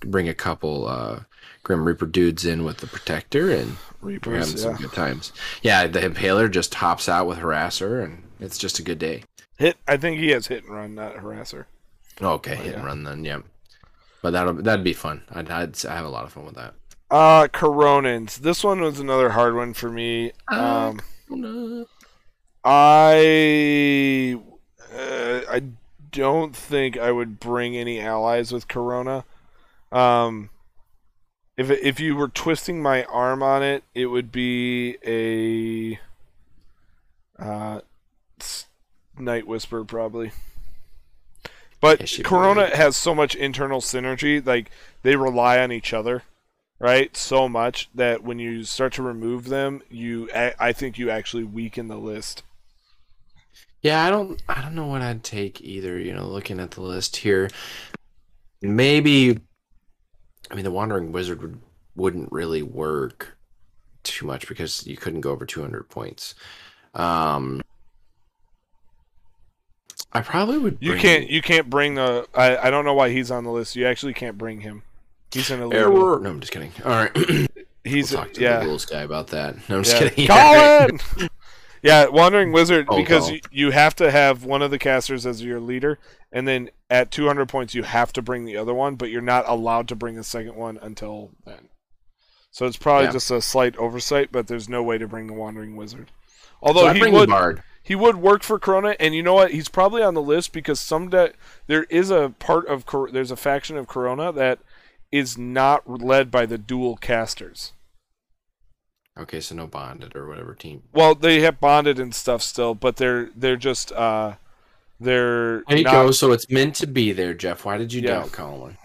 bring a couple uh, Grim Reaper dudes in with the Protector and we're having Reapers, some yeah. good times. Yeah, the Impaler just hops out with Harasser and it's just a good day. Hit. I think he has hit and run, not harasser. Okay, hit yeah. and run then, yeah. But that'll that'd be fun. I'd, I'd I have a lot of fun with that. Uh, Coronins. This one was another hard one for me. Uh, Um. I uh, I don't think I would bring any allies with Corona. Um, if if you were twisting my arm on it, it would be a uh, Night Whisper probably. But Corona has so much internal synergy, like they rely on each other, right? So much that when you start to remove them, you I think you actually weaken the list. Yeah, I don't I don't know what I'd take either. You know, looking at the list here, maybe. I mean, the Wandering Wizard would wouldn't really work too much because you couldn't go over two hundred points. Um, I probably would. You can't you can't bring the I, I don't know why he's on the list. You actually can't bring him. He's an illegal. Error. No, I'm just kidding. All right, [clears throat] we'll He's talk to yeah. the rules guy about that. No, I'm just yeah. kidding. [laughs] Colin. yeah, Wandering oh, Wizard Oh, because you, you have to have one of the casters as your leader, and then at 200 points you have to bring the other one, but you're not allowed to bring the second one until then. So it's probably Yeah. just a slight oversight, but there's no way to bring the Wandering Wizard. Although So he bring would the Bard. He would work for Corona, and you know what? He's probably on the list because some de- there is a part of Cor- there's a faction of Corona that is not led by the dual casters. Okay, so no bonded or whatever team. Well, they have bonded and stuff still, but they're they're just uh they're There you not- go. So it's meant to be there, Jeff. Why did you Yeah. doubt Colin?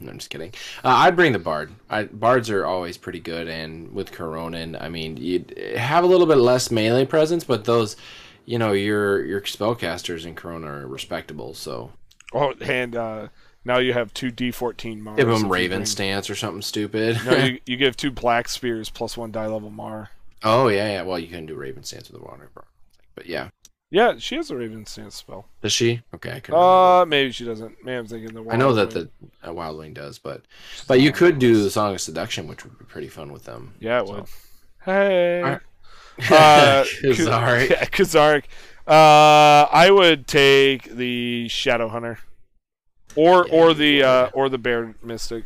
No, I'm just kidding. Uh, I'd bring the bard. I, bards are always pretty good, and with Coronin, I mean, you'd have a little bit less melee presence, but those, you know, your your spellcasters in Corona are respectable. So Oh, and uh, now you have two D14 Mars. give if them Raven stance or something stupid. No, you, [laughs] you give two Black Spears plus one die level Mar. oh yeah, yeah. Well, you can do Raven stance with the water, but yeah. Yeah, she has a Raven stance spell. Does she? Okay, I could. Uh, maybe she doesn't. Maybe I'm thinking the. I know that Wildling. the uh, Wildwing does, but but you could do the Song of Seduction, which would be pretty fun with them. Yeah, it so. would. Hey. Alright. [laughs] Uh, [laughs] Kazaric. Yeah, Kazaric. Uh, I would take the Shadow Hunter, or Yeah, or the uh, or the Bear Mystic.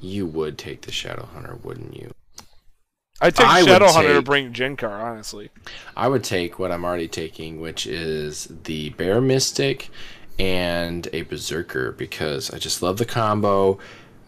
You would take the Shadow Hunter, wouldn't you? I take I would Shadow Hunter to bring Jinkar. Honestly, I would take what I'm already taking, which is the Bear Mystic and a Berserker, because I just love the combo.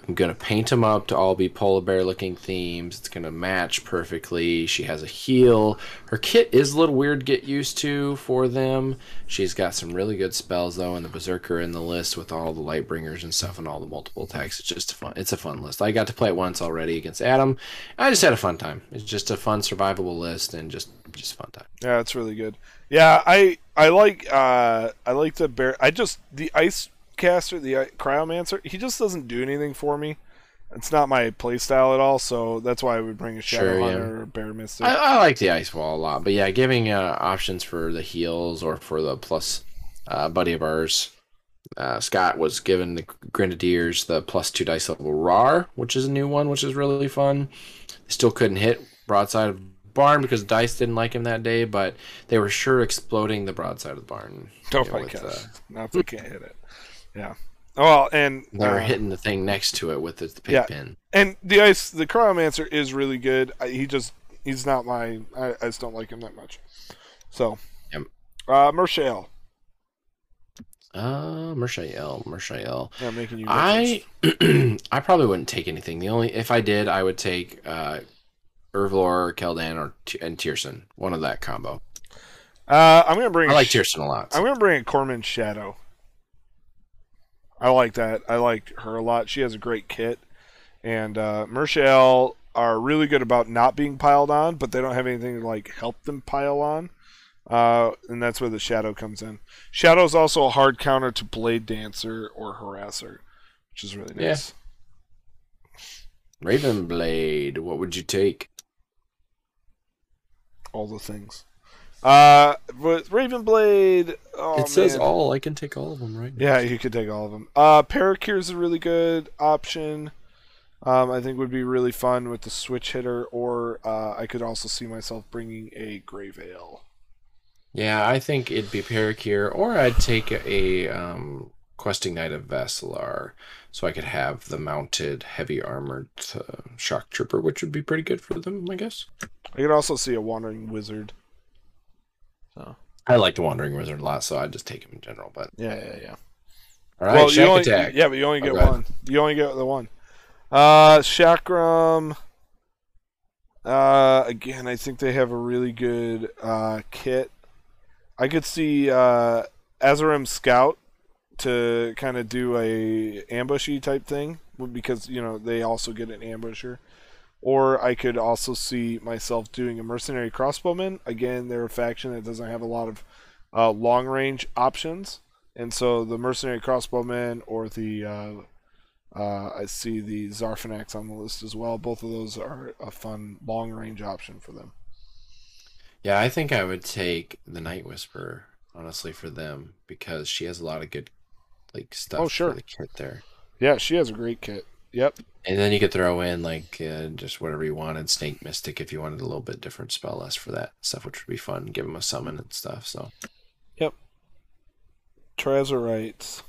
I'm gonna paint them up to all be polar bear looking themes. It's gonna match perfectly. She has a heal. Her kit is a little weird to get used to for them. She's got some really good spells though, and the Berserker in the list with all the Lightbringers and stuff and all the multiple attacks. It's just a fun. It's a fun list. I got to play it once already against Adam. I just had a fun time. It's just a fun survivable list and just just fun time. yeah, it's really good. Yeah, I I like uh I like the Bear. I just the Ice Caster, the I- Cryomancer. He just doesn't do anything for me. It's not my playstyle at all, so that's why I would bring a Shadow Sure, yeah. Or a Bear Mystic. I, I like the ice wall a lot, but yeah, giving uh, options for the heals or for the plus uh, buddy of ours. Uh, Scott was given the Grenadiers the plus two dice level RAR, which is a new one, which is really fun. Still couldn't hit broadside of barn because dice didn't like him that day, but they were sure exploding the broadside of the barn. oh you know, my gosh, uh, not they can't hit it. Yeah. Oh, well, and they were uh, hitting the thing next to it with the, the pig Yeah. pin. And the ice, the Cryomancer is really good. I, he just, he's not my. I, I just don't like him that much. So, Yep. uh, Mershael. Uh, Mershael, Mershael. Yeah, making you. I. [clears throat] I probably wouldn't take anything. The only if I did, I would take uh Ervlor, Keldan, or and Tierson. One of that combo. Uh, I'm gonna bring. I like Tierson a lot. I'm gonna bring a Corman Shadow. I like that. I like her a lot. She has a great kit, and uh, Mershael are really good about not being piled on, but they don't have anything to like help them pile on. Uh, and that's where the Shadow comes in. Shadow is also a hard counter to Blade Dancer or Harasser, which is really Yeah. nice. Ravenblade. What would you take? All the things. Uh, with Ravenblade. Oh, it says man. all. I can take all of them, right? Yeah, you could take all of them. Uh, Paracure is a really good option. Um, I think would be really fun with the switch hitter, or uh, I could also see myself bringing a Grey Veil. Yeah, I think it'd be Paracure, or I'd take a um, Questing Knight of Vassilar, so I could have the mounted heavy armored uh, shock trooper, which would be pretty good for them, I guess. I could also see a Wandering Wizard. So I like the Wandering Wizard a lot, so I'd just take him in general. But yeah, yeah, yeah. all right, well, you only, attack. yeah, but you only Oh, get go ahead. one. You only get the one. Uh, Chakram. Uh, again, I think they have a really good uh, kit. I could see uh, Azarim Scout to kind of do a ambushy type thing because you know they also get an ambusher. Or I could also see myself doing a mercenary crossbowman. Again, they're a faction that doesn't have a lot of uh, long range options, and so the mercenary crossbowman or the uh, uh, I see the Zarfanax on the list as well. Both of those are a fun long range option for them. Yeah, I think I would take the Night Whisperer, honestly, for them because she has a lot of good like stuff Oh, sure. for the kit there. Yeah, she has a great kit. Yep. And then you could throw in like uh, just whatever you wanted, Snake Mystic if you wanted a little bit different spell list for that stuff, which would be fun. Give them a summon and stuff. So yep. Trezorites.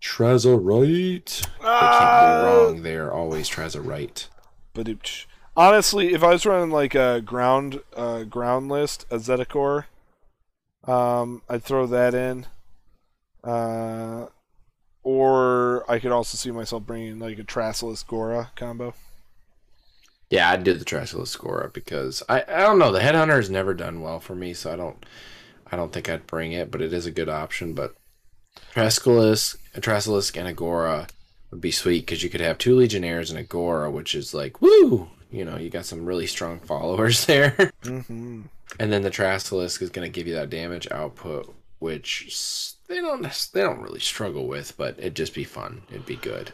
Trezorite. They can't Ah! be wrong. They're always Trezorite. Badooch. Honestly, if I was running like a ground uh, ground list, a Zedicor, Um, I'd throw that in. Uh, or I could also see myself bringing like a Trassless Gora combo. Yeah, I'd do the Trassless Gora because I, I don't know the Headhunter has never done well for me, so I don't I don't think I'd bring it, but it is a good option. But Trasculus, a Trasculus, and a Gora would be sweet because you could have two Legionnaires and a Gora, which is like woo. You know, you got some really strong [laughs] followers there. Mm-hmm. And then the Trasilisk is going to give you that damage output, which they don't they don't really struggle with, but it'd just be fun. It'd be good.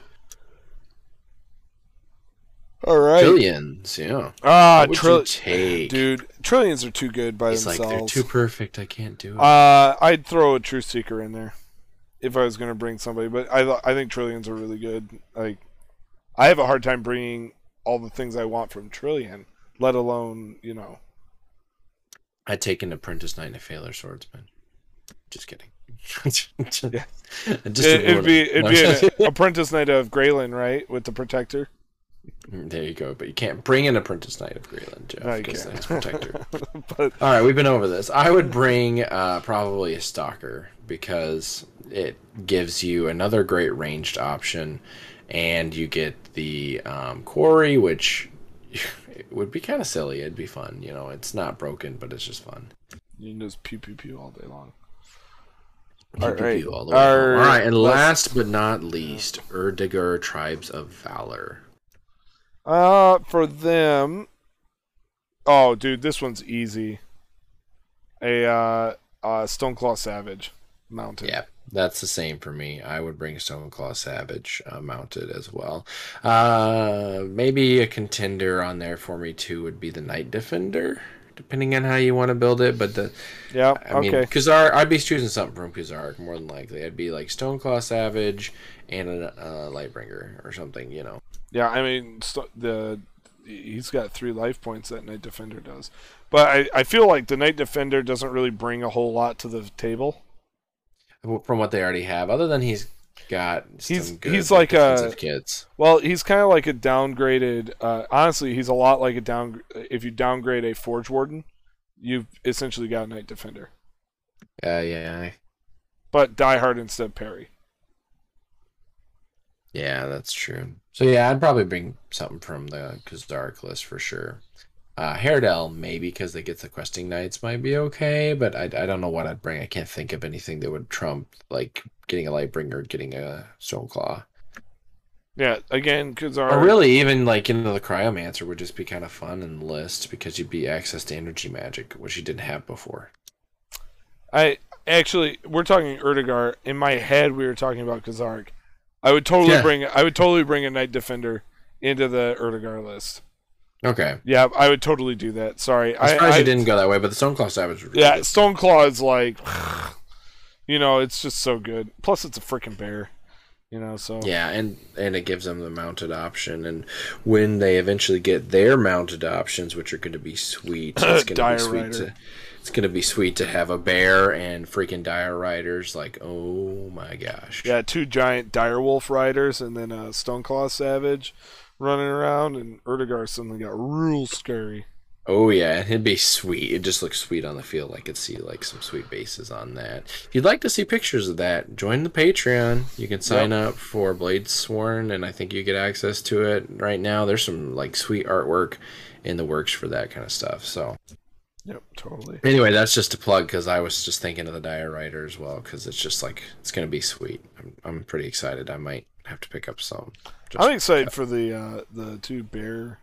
All right. Trillions, yeah. Ah, What would trill- dude, trillions are too good by It's like themselves. they're too perfect. I can't do it. Uh, I'd throw a Truth Seeker in there if I was going to bring somebody, but I I think trillions are really good. Like, I have a hard time bringing all the things I want from Trillion, let alone you know. I'd take an apprentice knight and a failure swordsman. Just kidding. [laughs] Yeah. it, it'd be it. it'd be an [laughs] apprentice knight of Graylin, right, with the protector. there you go. But you can't bring an apprentice knight of Greyland, Jeff, No, because that's protector. [laughs] but All right, we've been over this. I would bring uh, probably a stalker because it gives you another great ranged option, and you get the um, quarry, which would be kind of silly. It'd be fun, you know. It's not broken, but it's just fun. you can just pew pew pew all day long. All right. all Our-. All right, and last but not least, Erdogar Tribes of Valor. Uh, for them. Oh, dude, this one's easy. A uh, uh Stoneclaw Savage mounted. Yeah, that's the same for me. I would bring Stoneclaw Savage uh, mounted as well. Uh, maybe a contender on there for me too would be the Knight Defender, depending on how you want to build it. But the Yeah. I mean, okay. Kazar, I'd be choosing something from Kazark more than likely. I'd be like Stoneclaw Savage and a uh, Lightbringer or something, you know. Yeah, I mean st- the he's got three life points that Knight Defender does, but I I feel like the Knight Defender doesn't really bring a whole lot to the table. From what they already have, other than he's got some He's- good he's like a- kits. Well, he's kind of like a downgraded. Uh, honestly, he's a lot like a down. If you downgrade a Forge Warden, you've essentially got a Knight Defender, Uh, yeah, but Die Hard instead of Parry. Yeah, that's true. So yeah, I'd probably bring something from the Kazark list for sure. Uh, maybe because they get the questing knights might be okay, but I, I don't know what I'd bring. I can't think of anything that would trump like getting a Lightbringer, getting a Stoneclaw. Yeah, again, because Or really, even like you know the Cryomancer would just be kind of fun in the list because you'd be access to energy magic, which you didn't have before. I actually we're talking Erdogar. In my head, we were talking about Kazark. I would totally Yeah. bring. I would totally bring a Knight Defender into the Erdogar list. Okay, Yeah, I would totally do that. Sorry, I'm I, surprised I you didn't go that way, but the Stoneclaw Savage. would be Yeah, good. Stoneclaw is like, [sighs] you know, it's just so good. Plus, it's a freaking bear. You know, so Yeah, and and it gives them the mounted option, and when they eventually get their mounted options, which are going to be sweet, it's [coughs] going to Dire be sweet to it's going to be sweet to have a bear and freaking dire riders. Like, oh my gosh, yeah, two giant direwolf riders, and then a Stoneclaw Savage running around, and Erdogar suddenly got real scary. oh yeah, it'd be sweet. It just looks sweet on the field. I could see like some sweet bases on that. If you'd like to see pictures of that, join the Patreon. You can sign up for Blades Sworn, and I think you get access to it right now. There's some like sweet artwork in the works for that kind of stuff. So. Yep, totally. Anyway, that's just a plug because I was just thinking of the Dire Rider as well because it's just like it's gonna be sweet. I'm, I'm pretty excited. I might have to pick up some. Just, I'm excited for the uh, the two bear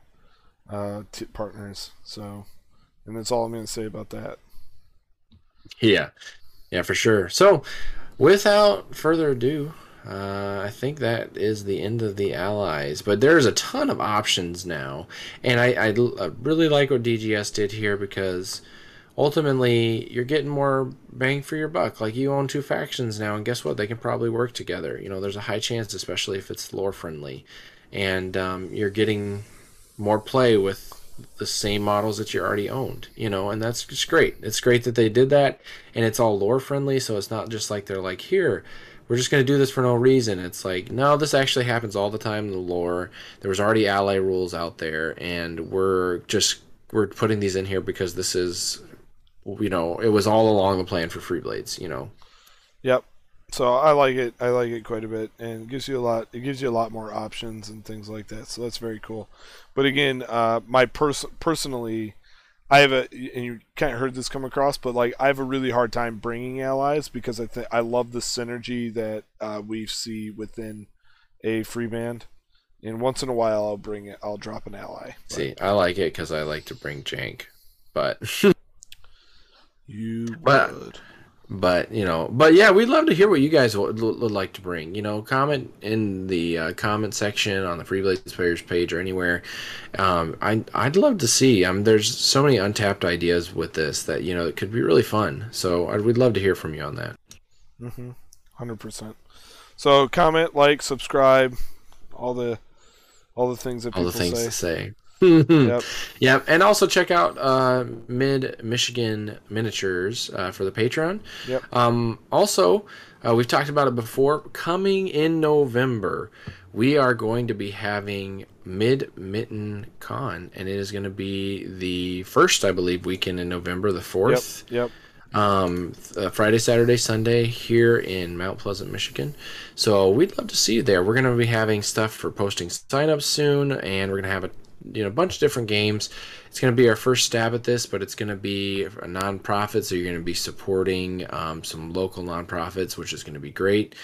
uh, t- partners. So, and that's all I'm going to say about that. yeah, yeah, for sure. So, without further ado, uh, I think that is the end of the allies. But there's a ton of options now, and I I really like what DGS did here because ultimately you're getting more bang for your buck. Like you own two factions now and guess what? They can probably work together. You know there's a high chance especially if it's lore friendly and um, you're getting more play with the same models that you already owned you know and that's just great. It's great that they did that and it's all lore friendly so it's not just like they're like here we're just going to do this for no reason. It's like no this actually happens all the time in the lore. There was already ally rules out there and we're just we're putting these in here because this is you know, it was all along the plan for Free Blades. You know, Yep. So I like it. I like it quite a bit, and it gives you a lot. It gives you a lot more options and things like that. So that's very cool. But again, uh, my pers- personally, I have a and you kind of heard this come across, but like I have a really hard time bringing allies because I think I love the synergy that uh, we see within a free band. And once in a while, I'll bring it. I'll drop an ally. But see, I like it because I like to bring jank, but [laughs] you But- would. But you know, but yeah, we'd love to hear what you guys would, would like to bring. You know, comment in the uh, comment section on the Free Blades Players page or anywhere. Um, I I'd love to see. Um, there's so many untapped ideas with this that you know it could be really fun. So I'd, we'd love to hear from you on that. Mm-hmm. Hundred percent. So comment, like, subscribe, all the all the things that All the things say. to say. Yep. Yep, and also check out uh, Mid Michigan Miniatures uh, for the Patreon. Yep. Um, also, uh, we've talked about it before. Coming in November, we are going to be having Mid Mitten Con, and it is going to be the first, I believe, weekend in November, the Yep. fourth. Yep. Um, uh, Friday, Saturday, Sunday here in Mount Pleasant, Michigan. So we'd love to see you there. We're going to be having stuff for posting signups soon, and we're going to have a you know a bunch of different games. It's going to be our first stab at this, but it's going to be a nonprofit, so you're going to be supporting um, some local nonprofits, which is going to be great.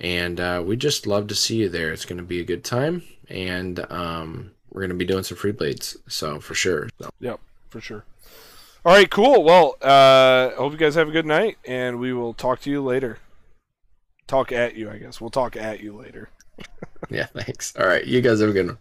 And uh, we just love to see you there. It's going to be a good time, and um, we're going to be doing some free blades, so for sure. So, Yep. For sure. All right. Cool. Well, uh, hope you guys have a good night, and we will talk to you later. Talk at you, I guess. We'll talk at you later. [laughs] yeah, thanks. All right, you guys have a good one.